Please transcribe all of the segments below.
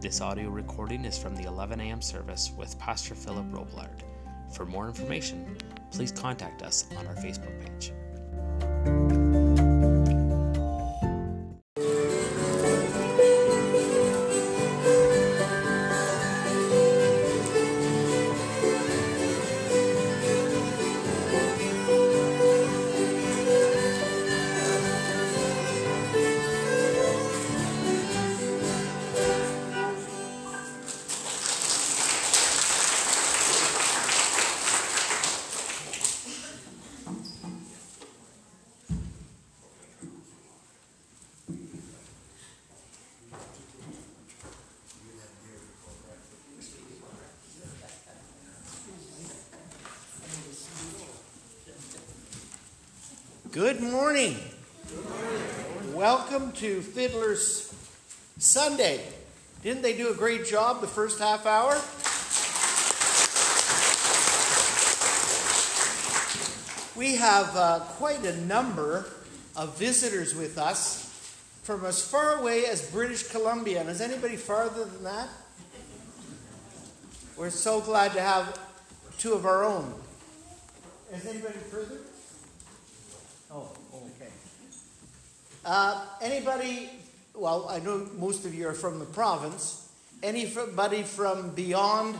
This audio recording is from the 11 a.m. service with Pastor Philip Roblard. For more information, please contact us on our Facebook page. To Fiddler's Sunday. Didn't they do a great job the first half hour? We have uh, quite a number of visitors with us from as far away as British Columbia. And is anybody farther than that? We're so glad to have two of our own. Is anybody further? Oh. Uh, anybody, well, I know most of you are from the province. Anybody from beyond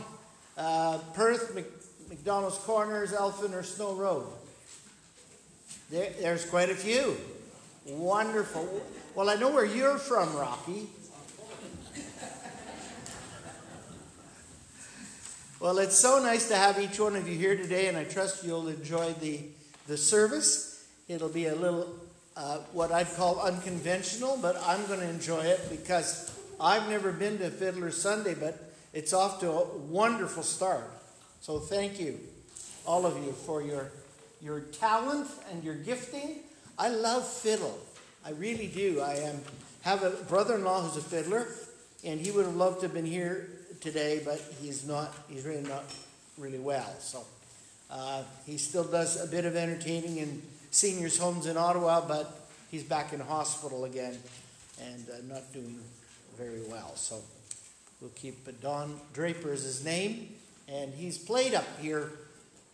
uh, Perth, Mc, McDonald's Corners, Elphin, or Snow Road? There, there's quite a few. Wonderful. Well, I know where you're from, Rocky. well, it's so nice to have each one of you here today, and I trust you'll enjoy the, the service. It'll be a little, uh, what I'd call unconventional, but I'm going to enjoy it because I've never been to Fiddler Sunday, but it's off to a wonderful start. So thank you, all of you, for your, your talent and your gifting. I love fiddle. I really do. I am, have a brother in law who's a fiddler, and he would have loved to have been here today, but he's not, he's really not really well. So uh, he still does a bit of entertaining and seniors' homes in Ottawa, but he's back in hospital again and uh, not doing very well. So we'll keep Don Draper as his name. And he's played up here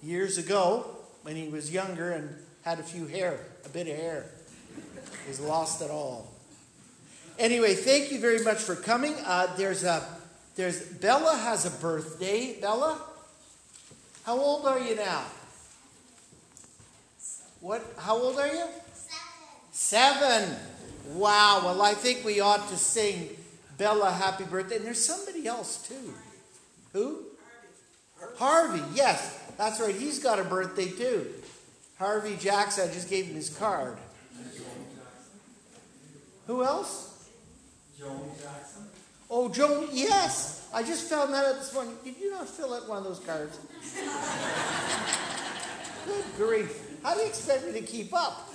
years ago when he was younger and had a few hair, a bit of hair. He's lost it all. Anyway, thank you very much for coming. Uh, there's a, there's Bella has a birthday. Bella, how old are you now? What? How old are you? Seven. Seven. Wow. Well, I think we ought to sing Bella happy birthday. And there's somebody else too. Who? Harvey. Harvey. Yes, that's right. He's got a birthday too. Harvey Jackson. I just gave him his card. Who else? Joan Jackson. Oh, Joan. Yes. I just found that out this morning. Did you not fill out one of those cards? Good grief. How do you expect me to keep up?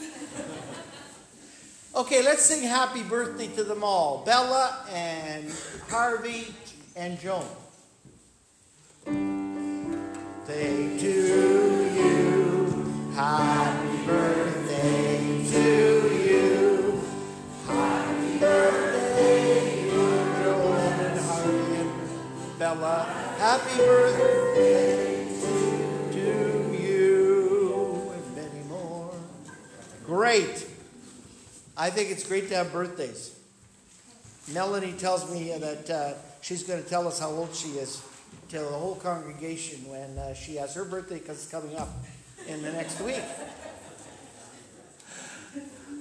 Okay, let's sing happy birthday to them all Bella and Harvey and Joan. To happy birthday to you. Happy birthday, Joan and Harvey and Bella. Happy birthday. Great. I think it's great to have birthdays. Melanie tells me that uh, she's going to tell us how old she is to the whole congregation when uh, she has her birthday because it's coming up in the next week.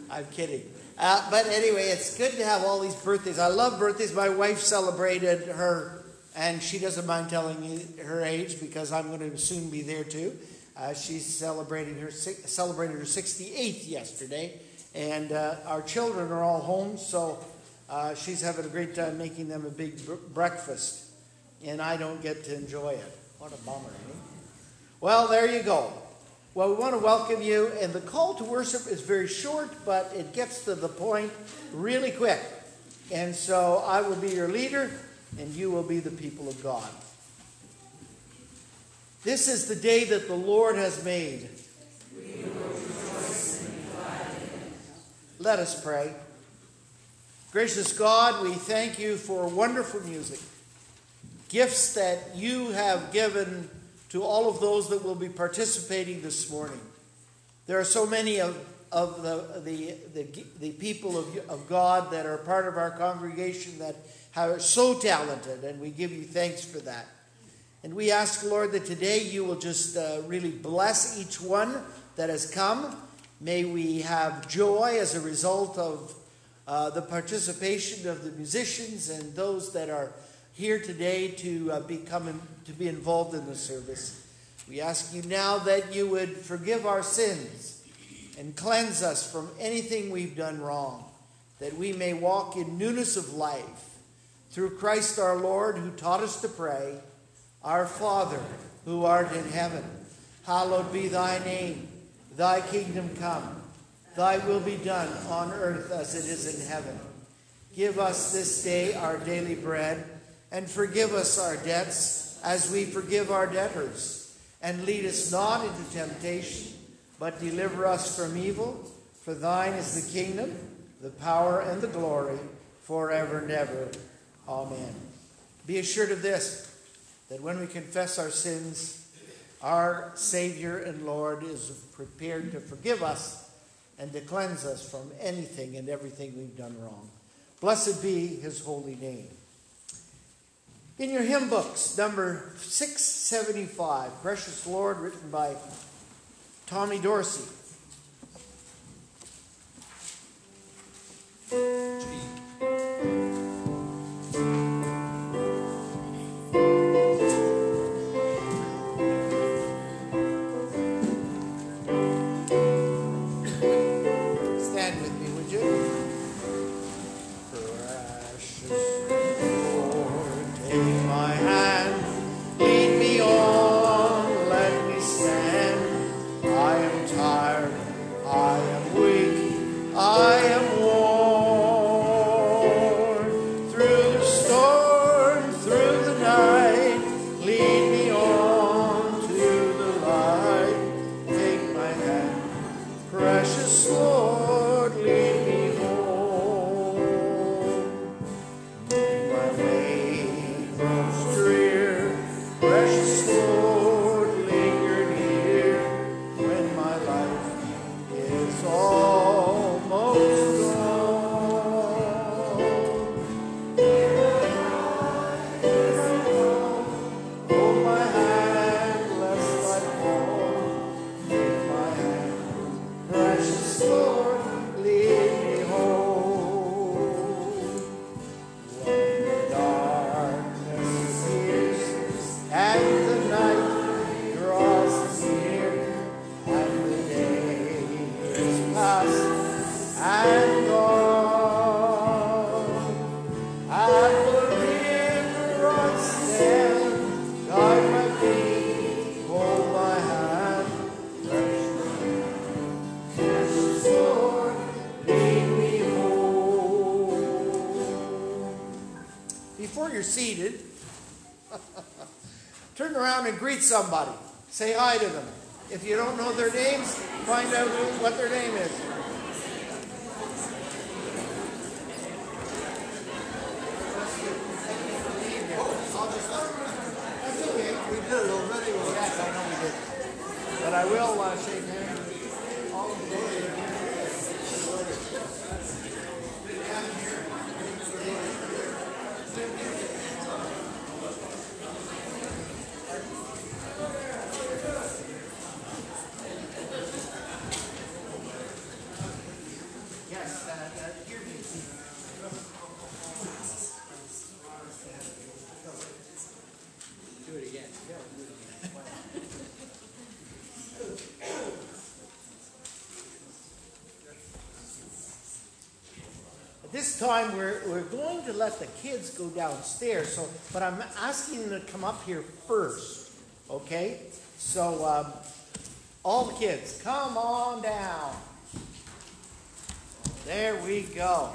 I'm kidding. Uh, but anyway, it's good to have all these birthdays. I love birthdays. My wife celebrated her, and she doesn't mind telling me her age because I'm going to soon be there too. Uh, she's celebrating her celebrated her 68th yesterday, and uh, our children are all home, so uh, she's having a great time making them a big breakfast. and I don't get to enjoy it. What a bummer, eh? Well, there you go. Well, we want to welcome you, and the call to worship is very short, but it gets to the point really quick. And so I will be your leader, and you will be the people of God. This is the day that the Lord has made. Let us pray. Gracious God, we thank you for wonderful music, gifts that you have given to all of those that will be participating this morning. There are so many of, of the, the, the, the people of, of God that are part of our congregation that are so talented, and we give you thanks for that. And we ask, Lord, that today you will just uh, really bless each one that has come. May we have joy as a result of uh, the participation of the musicians and those that are here today to uh, become to be involved in the service. We ask you now that you would forgive our sins and cleanse us from anything we've done wrong, that we may walk in newness of life through Christ our Lord, who taught us to pray, Our Father, who art in heaven, hallowed be thy name. Thy kingdom come, thy will be done on earth as it is in heaven. Give us this day our daily bread, and forgive us our debts as we forgive our debtors. And lead us not into temptation, but deliver us from evil. For thine is the kingdom, the power, and the glory, forever and ever. Amen. Be assured of this, that when we confess our sins, our Savior and Lord is prepared to forgive us and to cleanse us from anything and everything we've done wrong. Blessed be his holy name. In your hymn books, number 675, Precious Lord, written by Tommy Dorsey. Somebody. Say hi to them. If you don't know their names, find out what their name is. That's okay. We did it already. Yes, I know we did. But I will uh, shake hands. Time we're, we're going to let the kids go downstairs. So, but I'm asking them to come up here first. Okay? So, um, all the kids, come on down. There we go.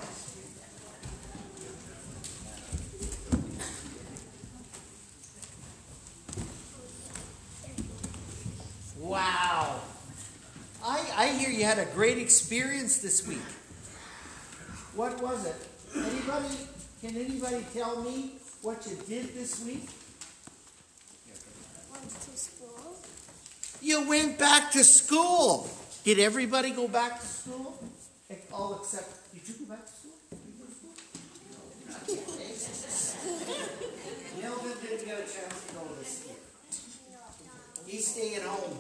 Wow. I, I hear you had a great experience this week. What was it? Anybody, can anybody tell me what you did this week? Went to school. You went back to school. Did everybody go back to school? All except, did you go back to school? Did you go to school? Melvin didn't get a chance to go this year. He's staying at home.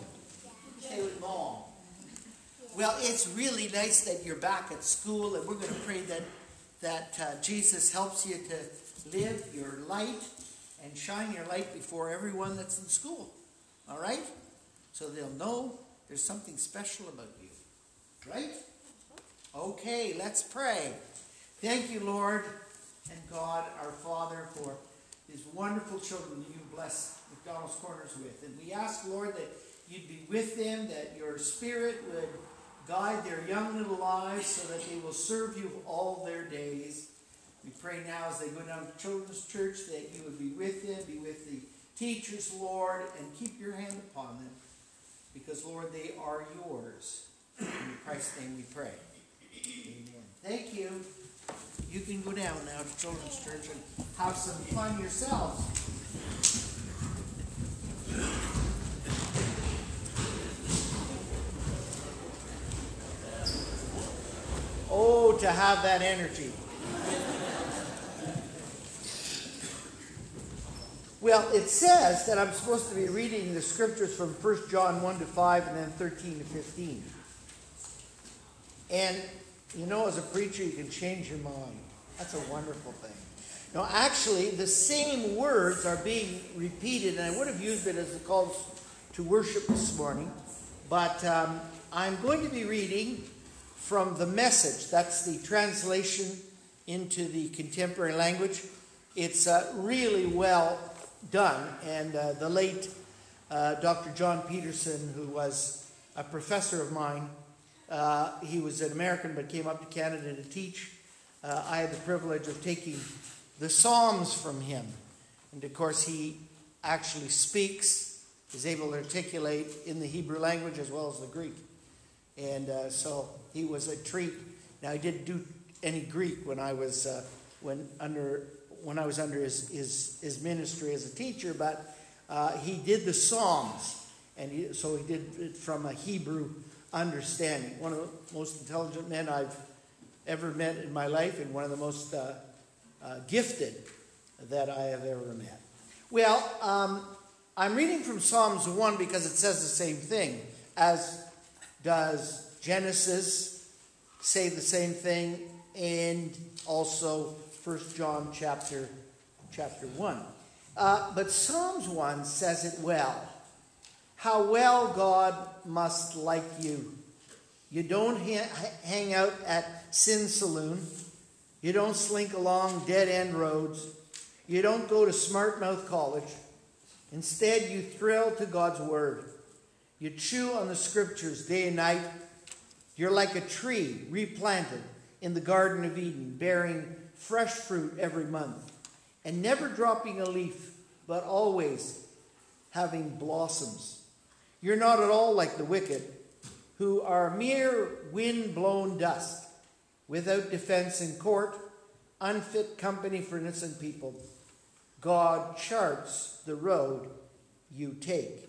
Stay with mom. Well, it's really nice that you're back at school, and we're going to pray that that uh, Jesus helps you to live your light and shine your light before everyone that's in school. All right? So they'll know there's something special about you. Right? Okay, let's pray. Thank you, Lord and God, our Father, for these wonderful children that you bless McDonald's Corners with. And we ask, Lord, that you'd be with them, that your Spirit would guide their young little lives so that they will serve you all their days. We pray now as they go down to Children's Church that you would be with them, be with the teachers, Lord, and keep your hand upon them. Because, Lord, they are yours. In Christ's name we pray. Amen. Thank you. You can go down now to Children's Church and have some fun yourselves. Oh, to have that energy. Well, it says that I'm supposed to be reading the scriptures from 1 John 1 to 5 and then 13 to 15. And you know, as a preacher, you can change your mind. That's a wonderful thing. Now, actually, the same words are being repeated, and I would have used it as a call to worship this morning, but um, I'm going to be reading from the message. That's the translation into the contemporary language. It's uh, really well done, and uh, the late uh, Dr. John Peterson, who was a professor of mine, uh, he was an American but came up to Canada to teach. Uh, I had the privilege of taking the Psalms from him. And of course, he actually speaks, is able to articulate in the Hebrew language as well as the Greek. And uh, so he was a treat. Now, I didn't do any Greek when I was, uh, when under, when I was under his, his, his ministry as a teacher, but uh, he did the Psalms. And he, so he did it from a Hebrew understanding. One of the most intelligent men I've ever met in my life, and one of the most uh, uh, gifted that I have ever met. Well, um, I'm reading from Psalms 1 because it says the same thing, as does Genesis say the same thing, and also 1 John chapter, chapter 1. Uh, but Psalms 1 says it well. How well God must like you. You don't ha- hang out at Sin Saloon. You don't slink along dead end roads. You don't go to Smart Mouth College. Instead, you thrill to God's Word. You chew on the Scriptures day and night. You're like a tree replanted in the Garden of Eden, bearing fresh fruit every month, and never dropping a leaf, but always having blossoms. You're not at all like the wicked, who are mere wind blown dust, without defense in court, unfit company for innocent people. God charts the road you take,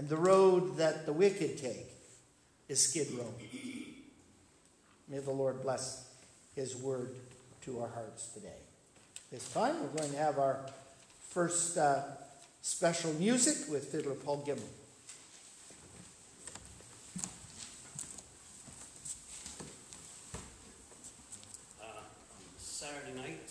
and the road that the wicked take is Skid Row. May the Lord bless his word to our hearts today. This time we're going to have our first uh, special music with fiddler Paul Gimel. Uh, Saturday nights,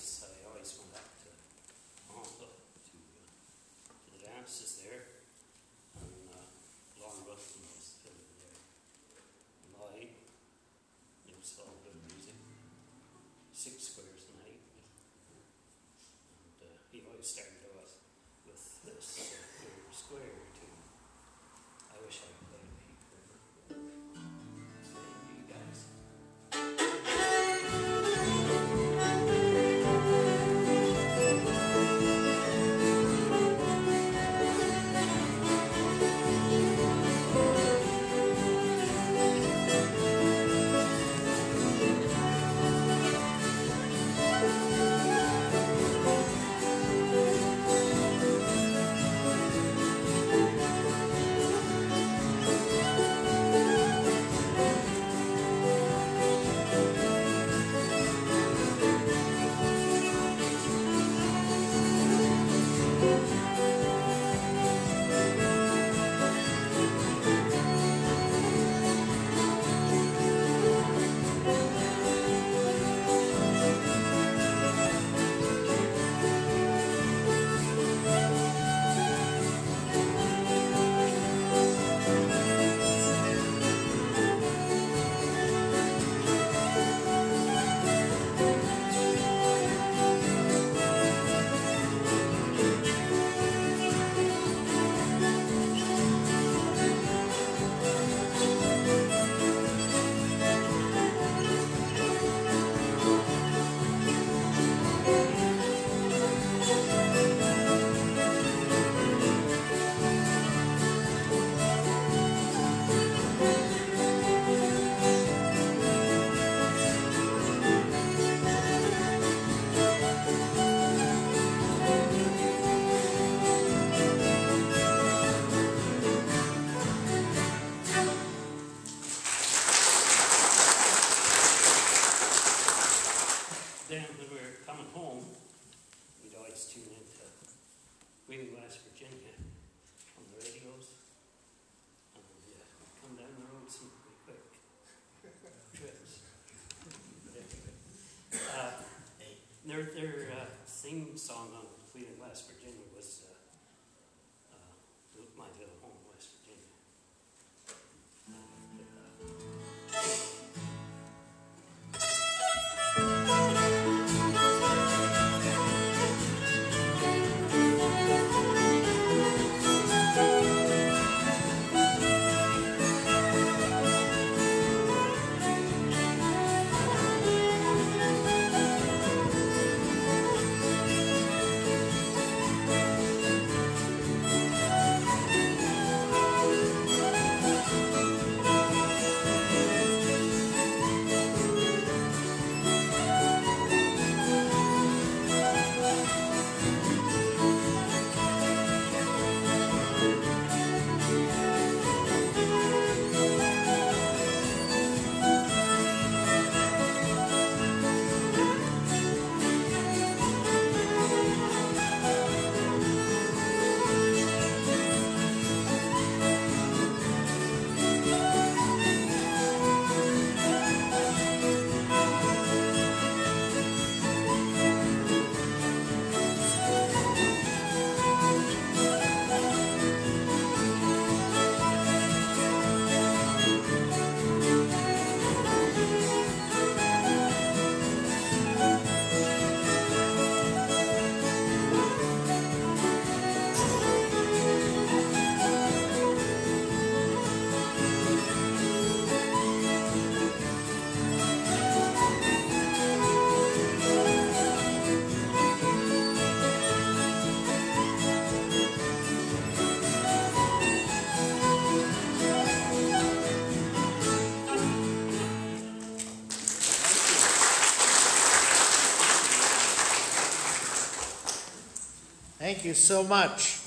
Thank you so much.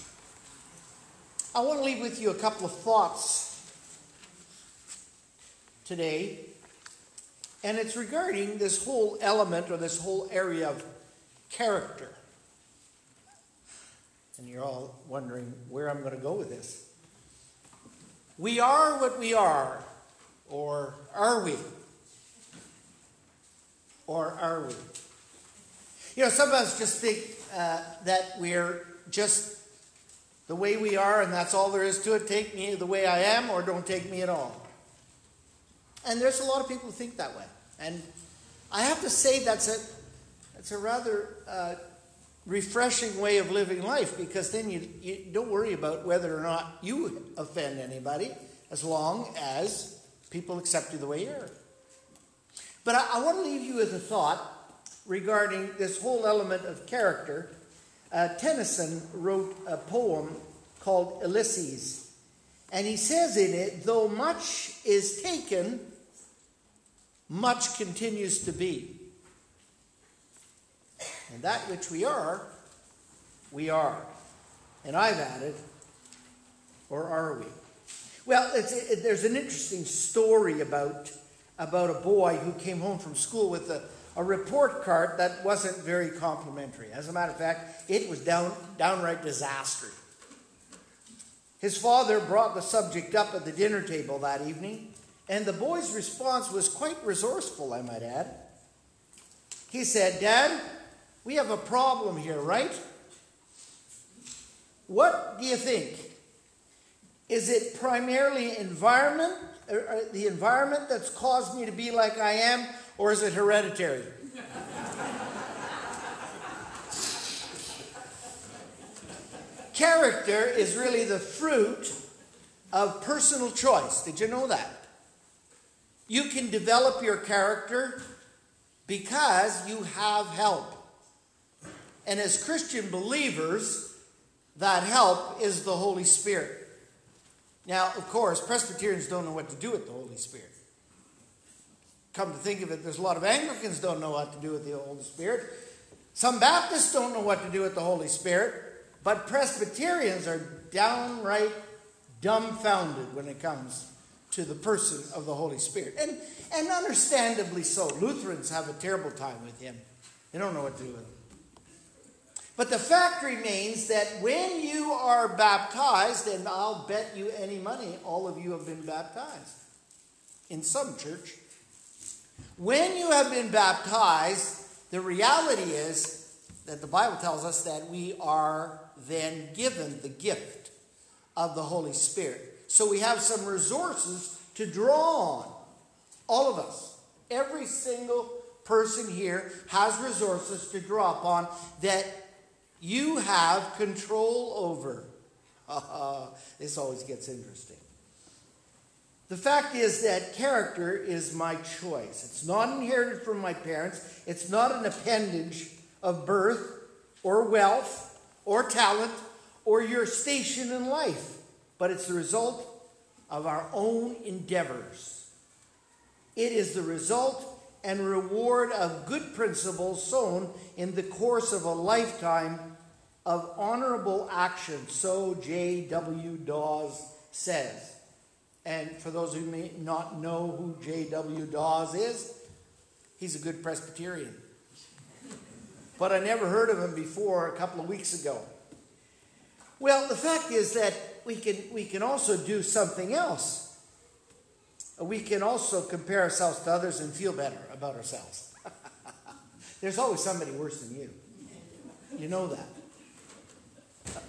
I want to leave with you a couple of thoughts today, and it's regarding this whole element or this whole area of character. And you're all wondering where I'm going to go with this. We are what we are, or are we? Or are we? You know, some of us just think uh, that we're just the way we are and that's all there is to it. Take me the way I am or don't take me at all. And there's a lot of people who think that way. And I have to say that's a, that's a rather uh, refreshing way of living life because then you, you don't worry about whether or not you offend anybody as long as people accept you the way you are. But I, I want to leave you with a thought regarding this whole element of character. Uh, Tennyson wrote a poem called Ulysses. And he says in it, though much is taken, much continues to be. And that which we are, we are. And I've added, or are we? Well, it, there's an interesting story about, about a boy who came home from school with a, a report card that wasn't very complimentary. As a matter of fact, it was down, downright disastrous. His father brought the subject up at the dinner table that evening, and the boy's response was quite resourceful, I might add. He said, Dad, we have a problem here, right? What do you think? Is it primarily environment, er, er, the environment that's caused me to be like I am, or is it hereditary? Character is really the fruit of personal choice. Did you know that? You can develop your character because you have help. And as Christian believers, that help is the Holy Spirit. Now, of course, Presbyterians don't know what to do with the Holy Spirit. Come to think of it, there's a lot of Anglicans don't know what to do with the Holy Spirit. Some Baptists don't know what to do with the Holy Spirit, but Presbyterians are downright dumbfounded when it comes to the person of the Holy Spirit. And, and understandably so. Lutherans have a terrible time with him. They don't know what to do with him. But the fact remains that when you are baptized, and I'll bet you any money all of you have been baptized in some church. When you have been baptized, the reality is that the Bible tells us that we are then given the gift of the Holy Spirit. So we have some resources to draw on. All of us. Every single person here has resources to draw upon that you have control over. this always gets interesting. The fact is that character is my choice. It's not inherited from my parents, it's not an appendage of birth or wealth or talent or your station in life, but it's the result of our own endeavors. It is the result and reward of good principles sown in the course of a lifetime of honorable action, so J.W. Dawes says. And for those who may not know who J.W. Dawes is, he's a good Presbyterian. But I never heard of him before a couple of weeks ago. Well, the fact is that we can, we can also do something else. We can also compare ourselves to others and feel better about ourselves. There's always somebody worse than you. You know that.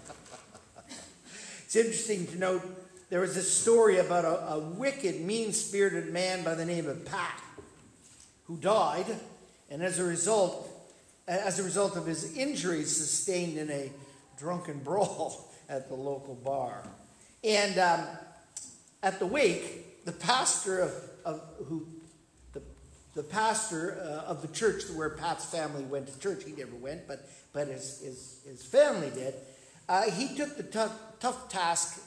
it's interesting to note there was this story about a, a wicked, mean spirited man by the name of Pat who died, and as a result, as a result of his injuries sustained in a drunken brawl at the local bar. And um, at the wake, the pastor of, of who the, the pastor uh, of the church where Pat's family went to church, he never went, but but his his, his family did. Uh, he took the tough, tough task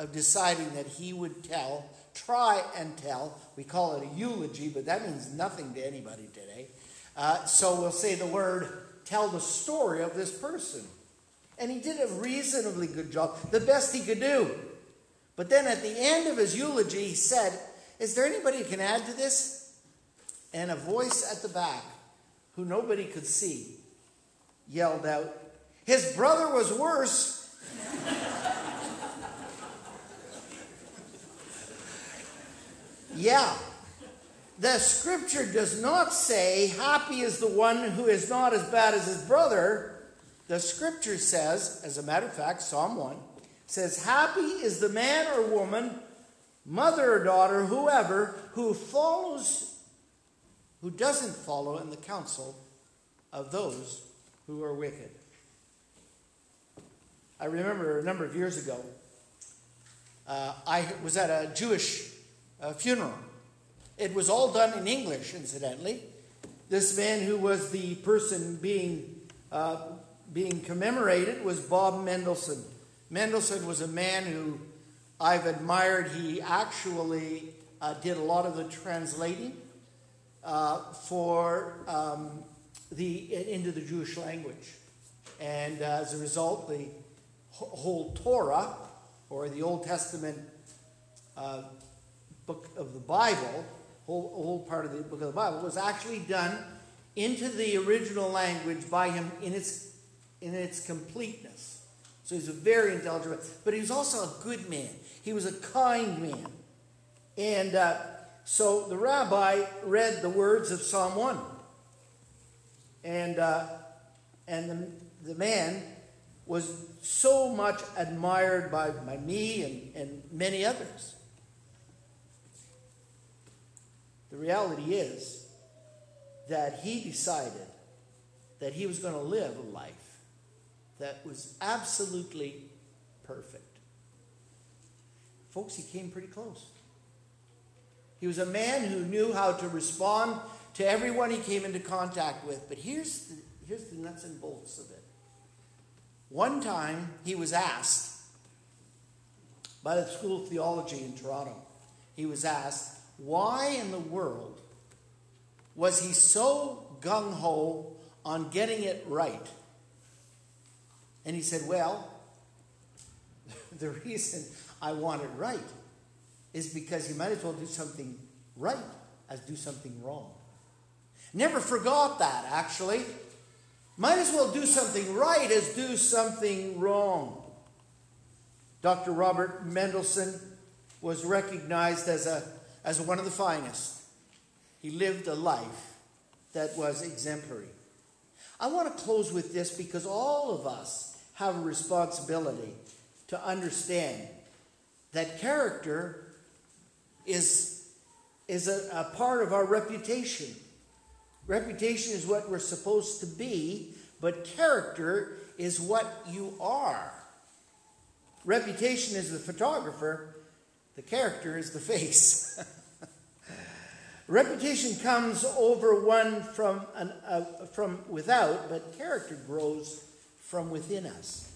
of deciding that he would tell, try and tell. We call it a eulogy, but that means nothing to anybody today. Uh, so we'll say the word, tell the story of this person. And he did a reasonably good job, the best he could do. But then at the end of his eulogy, he said, Is there anybody who can add to this? And a voice at the back, who nobody could see, yelled out, His brother was worse. yeah. The scripture does not say, Happy is the one who is not as bad as his brother. The scripture says, as a matter of fact, Psalm 1 says, Happy is the man or woman, mother or daughter, whoever, who follows, who doesn't follow in the counsel of those who are wicked. I remember a number of years ago, uh, I was at a Jewish uh, funeral. It was all done in English, incidentally. This man who was the person being, uh, being commemorated was Bob Mendelsohn. Mendelsohn was a man who I've admired. He actually uh, did a lot of the translating uh, for um, the into the Jewish language, and uh, as a result, the whole Torah or the Old Testament uh, book of the Bible, whole, whole part of the book of the Bible, was actually done into the original language by him in its in its completeness. So he's a very intelligent man, but he was also a good man. He was a kind man, and uh, so the rabbi read the words of Psalm one, and uh, and the, the man was so much admired by, by me and, and many others. The reality is that he decided that he was going to live a life that was absolutely perfect. Folks, he came pretty close. He was a man who knew how to respond to everyone he came into contact with. But here's the, here's the nuts and bolts of it. One time he was asked by the School of Theology in Toronto, he was asked, why in the world was he so gung ho on getting it right? And he said, Well, the reason I want it right is because you might as well do something right as do something wrong. Never forgot that, actually. Might as well do something right as do something wrong. Dr. Robert Mendelsohn was recognized as, a, as one of the finest. He lived a life that was exemplary. I want to close with this because all of us have a responsibility to understand that character is, is a, a part of our reputation. Reputation is what we're supposed to be, but character is what you are. Reputation is the photographer, the character is the face. Reputation comes over one from, an, uh, from without, but character grows from within us.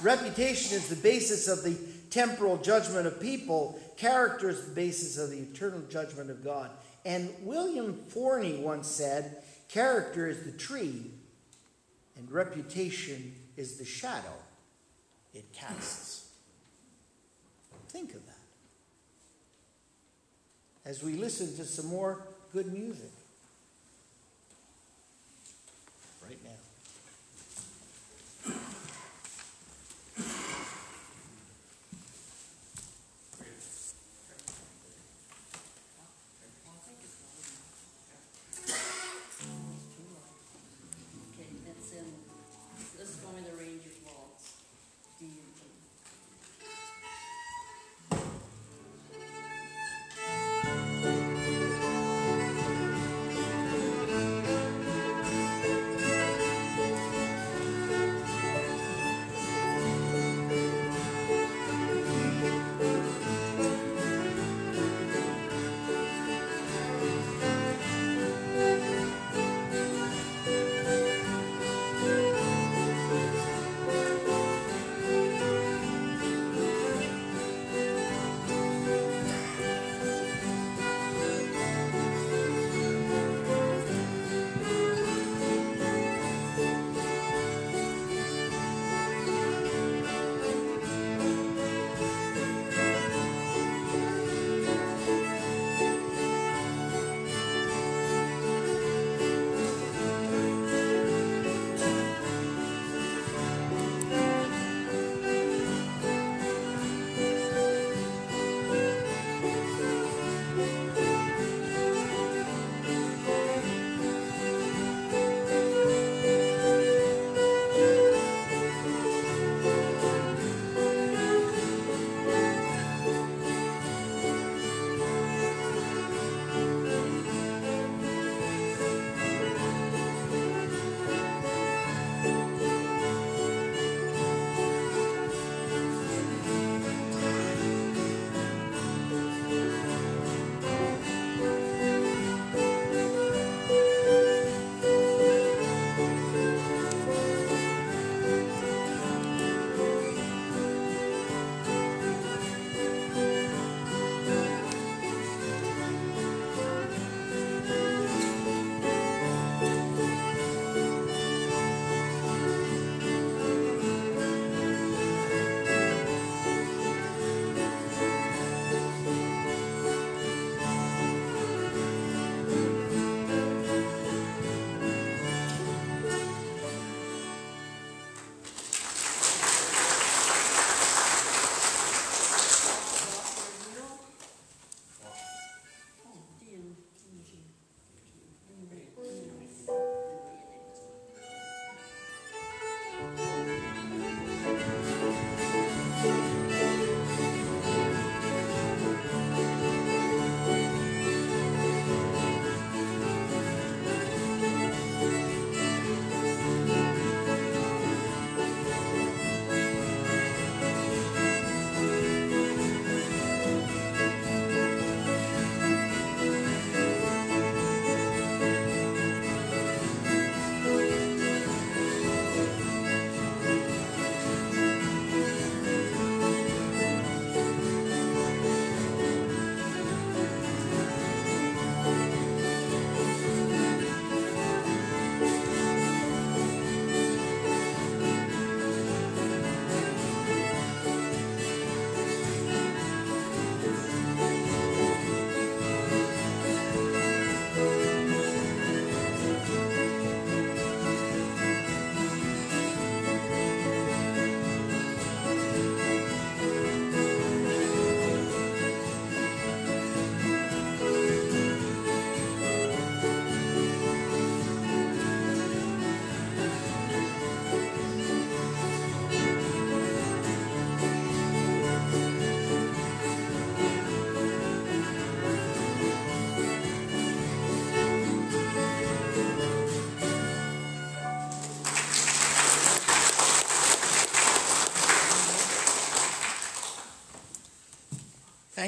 Reputation is the basis of the temporal judgment of people, character is the basis of the eternal judgment of God. And William Forney once said, Character is the tree, and reputation is the shadow it casts. Think of. As we listen to some more good music.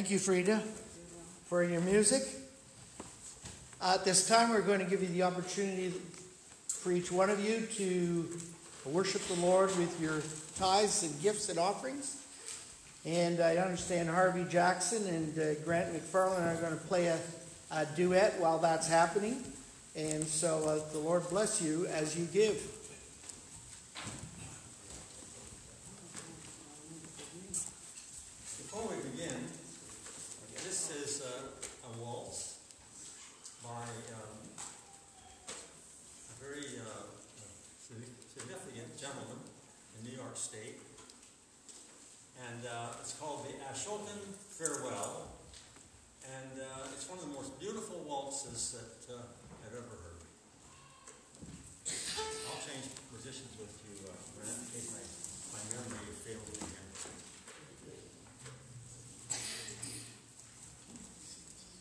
Thank you, Frida, for your music. Uh, at this time, we're going to give you the opportunity for each one of you to worship the Lord with your tithes and gifts and offerings. And I understand Harvey Jackson and uh, Grant McFarland are going to play a, a, duet while that's happening. And so uh, the Lord bless you as you give. Before we begin, this is uh, a waltz by um, a very uh, significant gentleman in New York State. And uh, it's called the Ashokan Farewell. And uh, it's one of the most beautiful waltzes that uh, I've ever heard. I'll change positions with you, uh, in case my, my memory failed me again.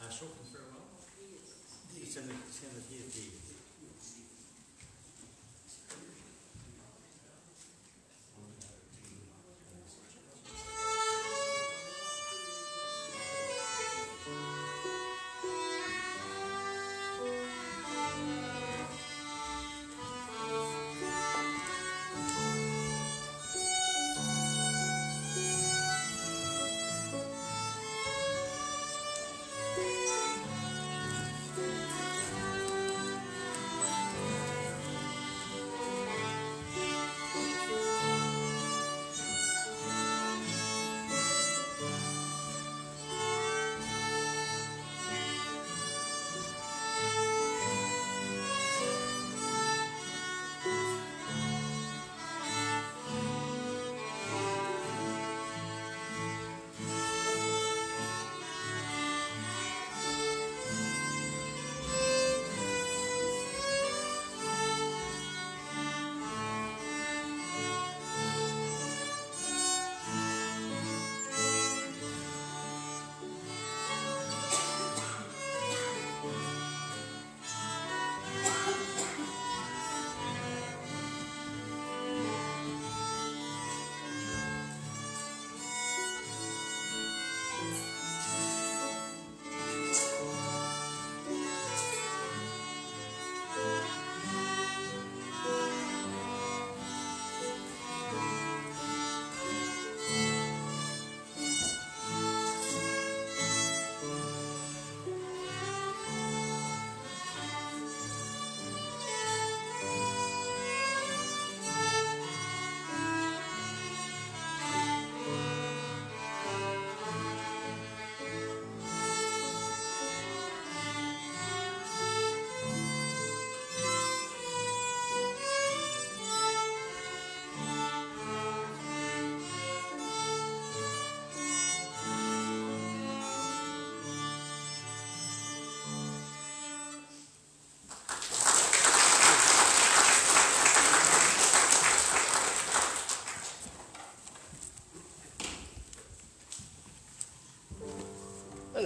Ashokan Farewell? It's in the, it's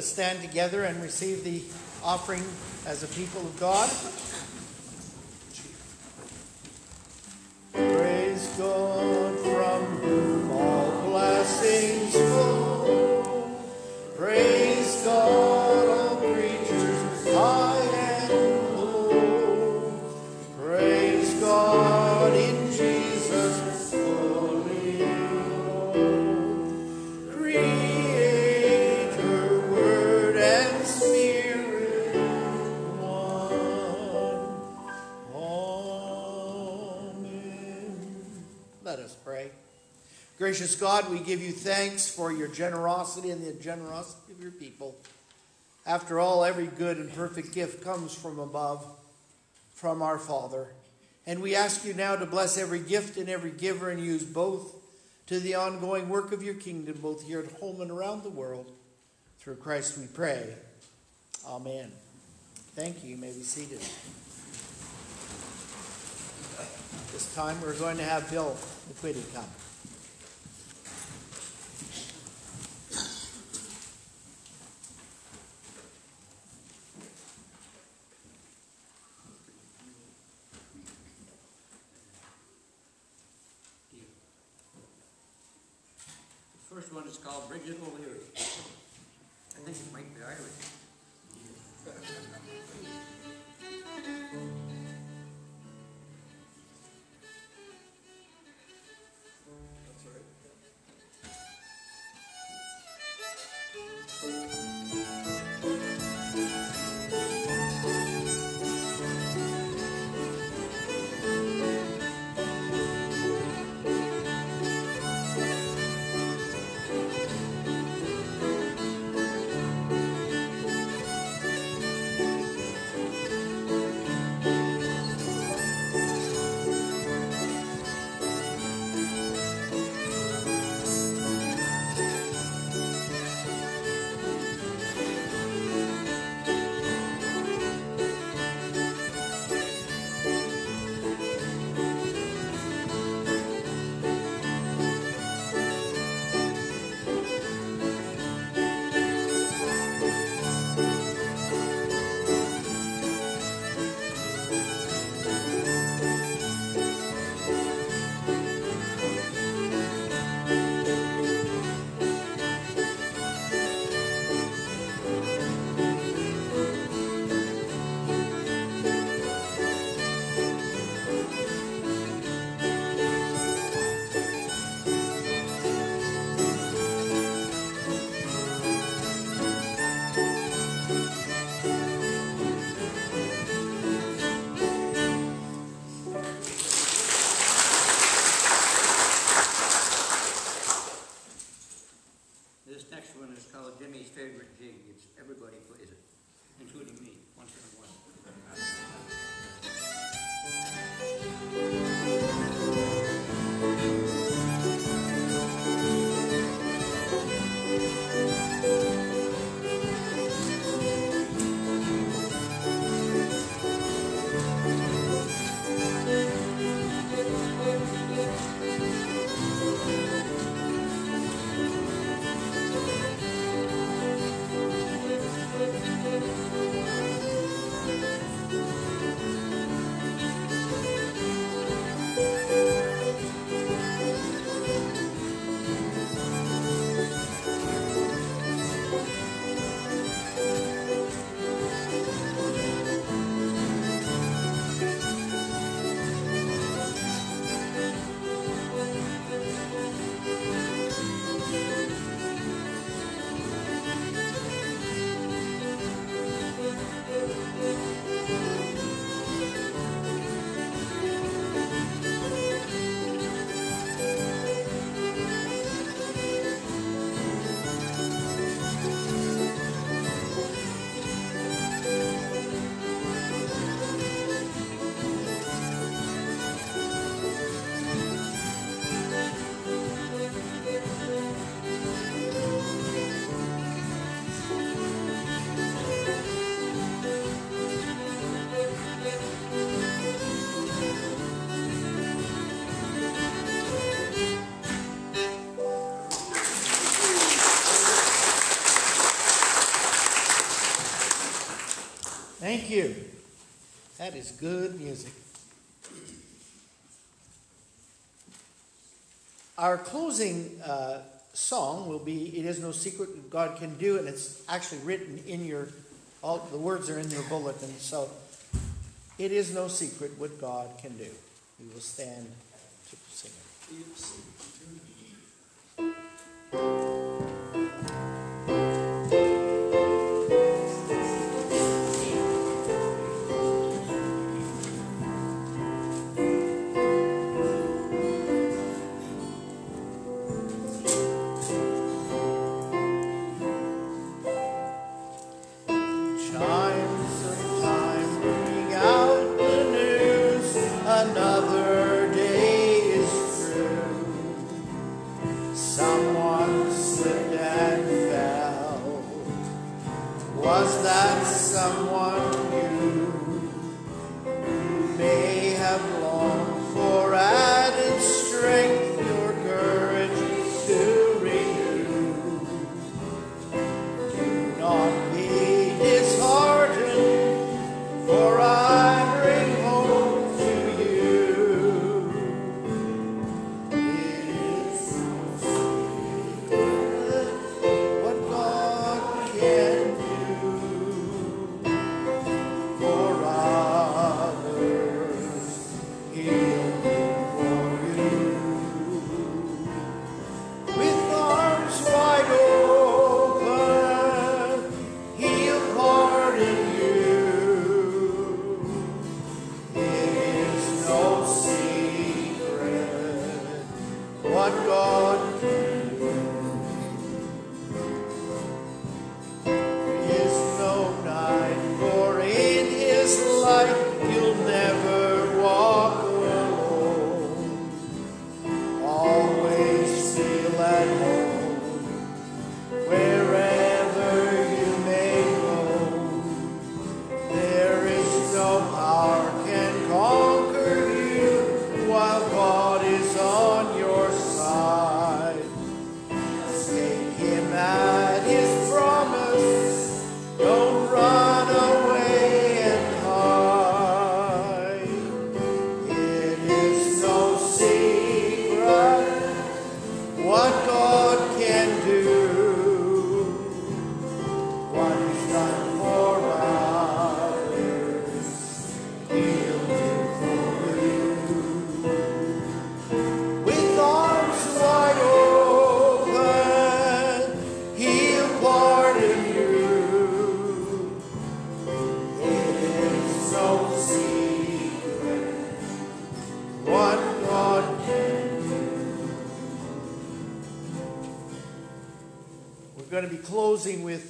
stand together and receive the offering as a people of God. Let us pray. Gracious God, we give you thanks for your generosity and the generosity of your people. After all, every good and perfect gift comes from above, from our Father. And we ask you now to bless every gift and every giver and use both to the ongoing work of your kingdom, both here at home and around the world. Through Christ we pray. Amen. Thank you. You may be seated. This time we're going to have Bill McQuitty come. That is good music. Our closing uh, song will be "It Is No Secret God Can Do," and it's actually written in your. All the words are in your bulletin, so it is no secret what God can do. We will stand to sing it.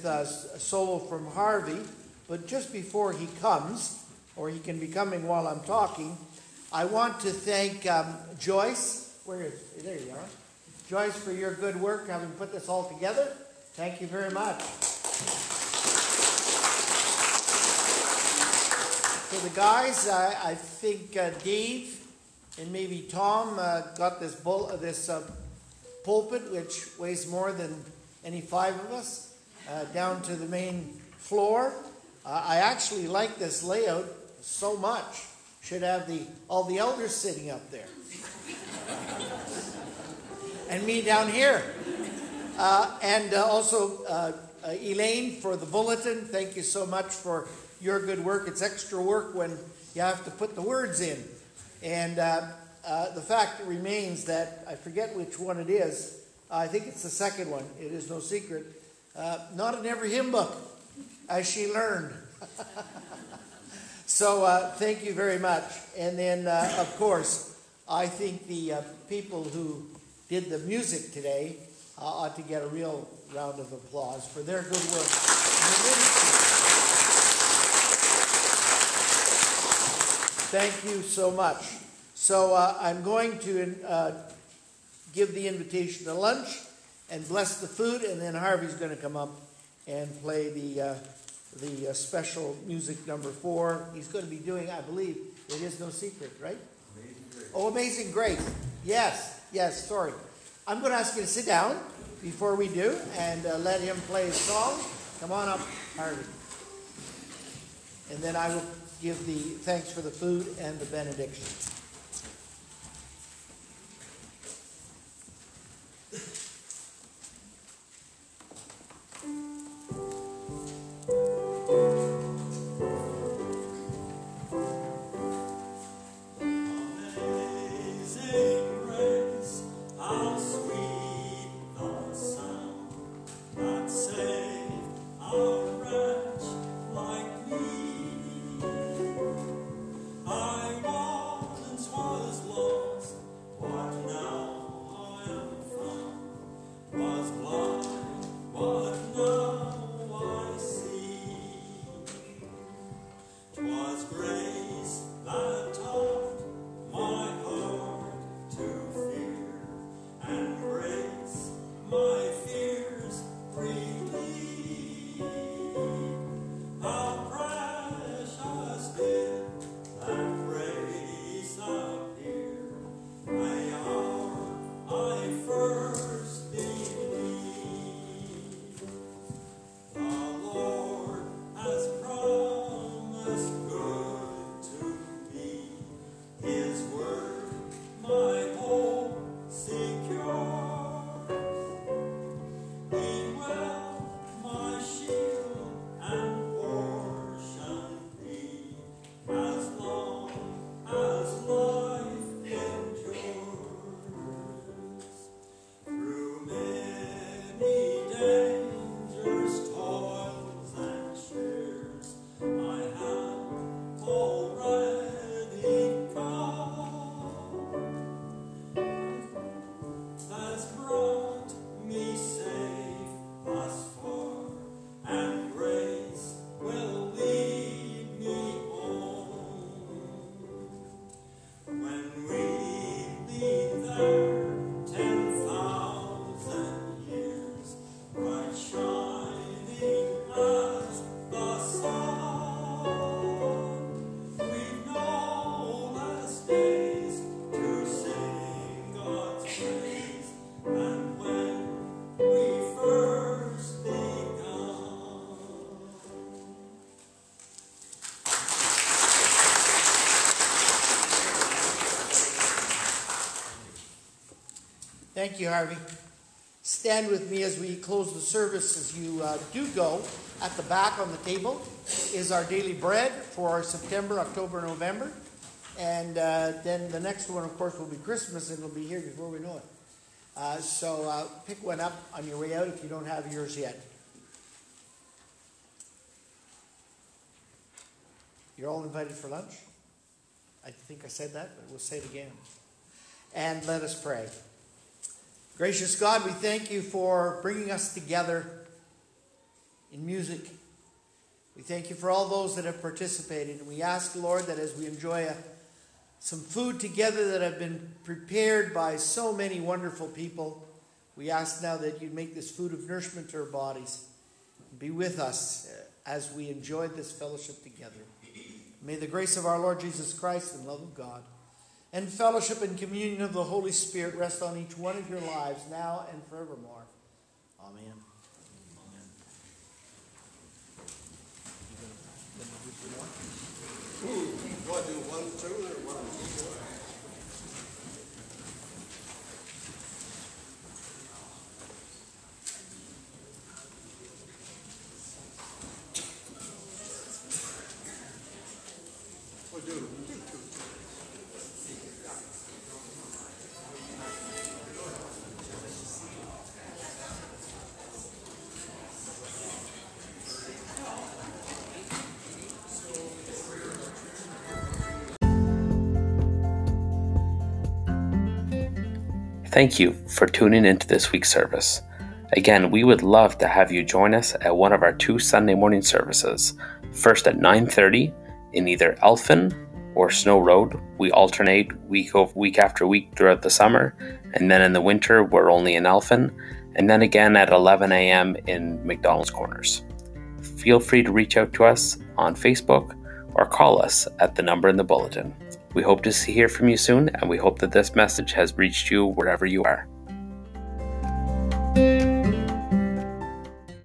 A solo from Harvey, but just before he comes, or he can be coming while I'm talking, I want to thank um, Joyce. Where is there you are, Joyce, for your good work having put this all together. Thank you very much. For the guys, I, I think uh, Dave and maybe Tom uh, got this bull, uh, this uh, pulpit, which weighs more than any five of us, uh, down to the main floor. Uh, I actually like this layout so much. Should have the all the elders sitting up there, and me down here. Uh, and uh, also uh, Elaine for the bulletin. Thank you so much for your good work. It's extra work when you have to put the words in. And the fact remains that I forget which one it is. I think it's the second one. It is no secret. Uh, not in every hymn book, as she learned. so uh, thank you very much. And then, uh, of course, I think the uh, people who did the music today uh, ought to get a real round of applause for their good work. Thank you so much. So uh, I'm going to uh, give the invitation to lunch and bless the food, and then Harvey's going to come up and play the uh, the uh, special music number four. He's going to be doing, I believe, it is no secret, right? Amazing grace. Oh, amazing grace. Yes, yes. Sorry, I'm going to ask you to sit down before we do, and uh, let him play his song. Come on up, Harvey. And then I will give the thanks for the food and the benediction. Thank you, Harvey. Stand with me as we close the service. As you uh, do go, at the back on the table is our daily bread for our September, October, November. And uh, then the next one, of course, will be Christmas, and it'll be here before we know it. Uh, so uh, pick one up on your way out if you don't have yours yet. You're all invited for lunch. I think I said that, but we'll say it again. And let us pray. Gracious God, we thank you for bringing us together in music. We thank you for all those that have participated. And we ask, Lord, that as we enjoy a, some food together that have been prepared by so many wonderful people, we ask now that you'd make this food of nourishment to our bodies. Be with us as we enjoy this fellowship together. May the grace of our Lord Jesus Christ and love of God and fellowship and communion of the Holy Spirit rest on each one of your lives now and forevermore. Amen. Do one, two, or one, two? Thank you for tuning into this week's service. Again, we would love to have you join us at one of our two Sunday morning services. First at 9:30 in either Elphin or Snow Road. We alternate week of week after week throughout the summer, and then in the winter we're only in Elphin, and then again at 11 a.m. in McDonald's Corners. Feel free to reach out to us on Facebook or call us at the number in the bulletin. We hope to see, hear from you soon, and we hope that this message has reached you wherever you are.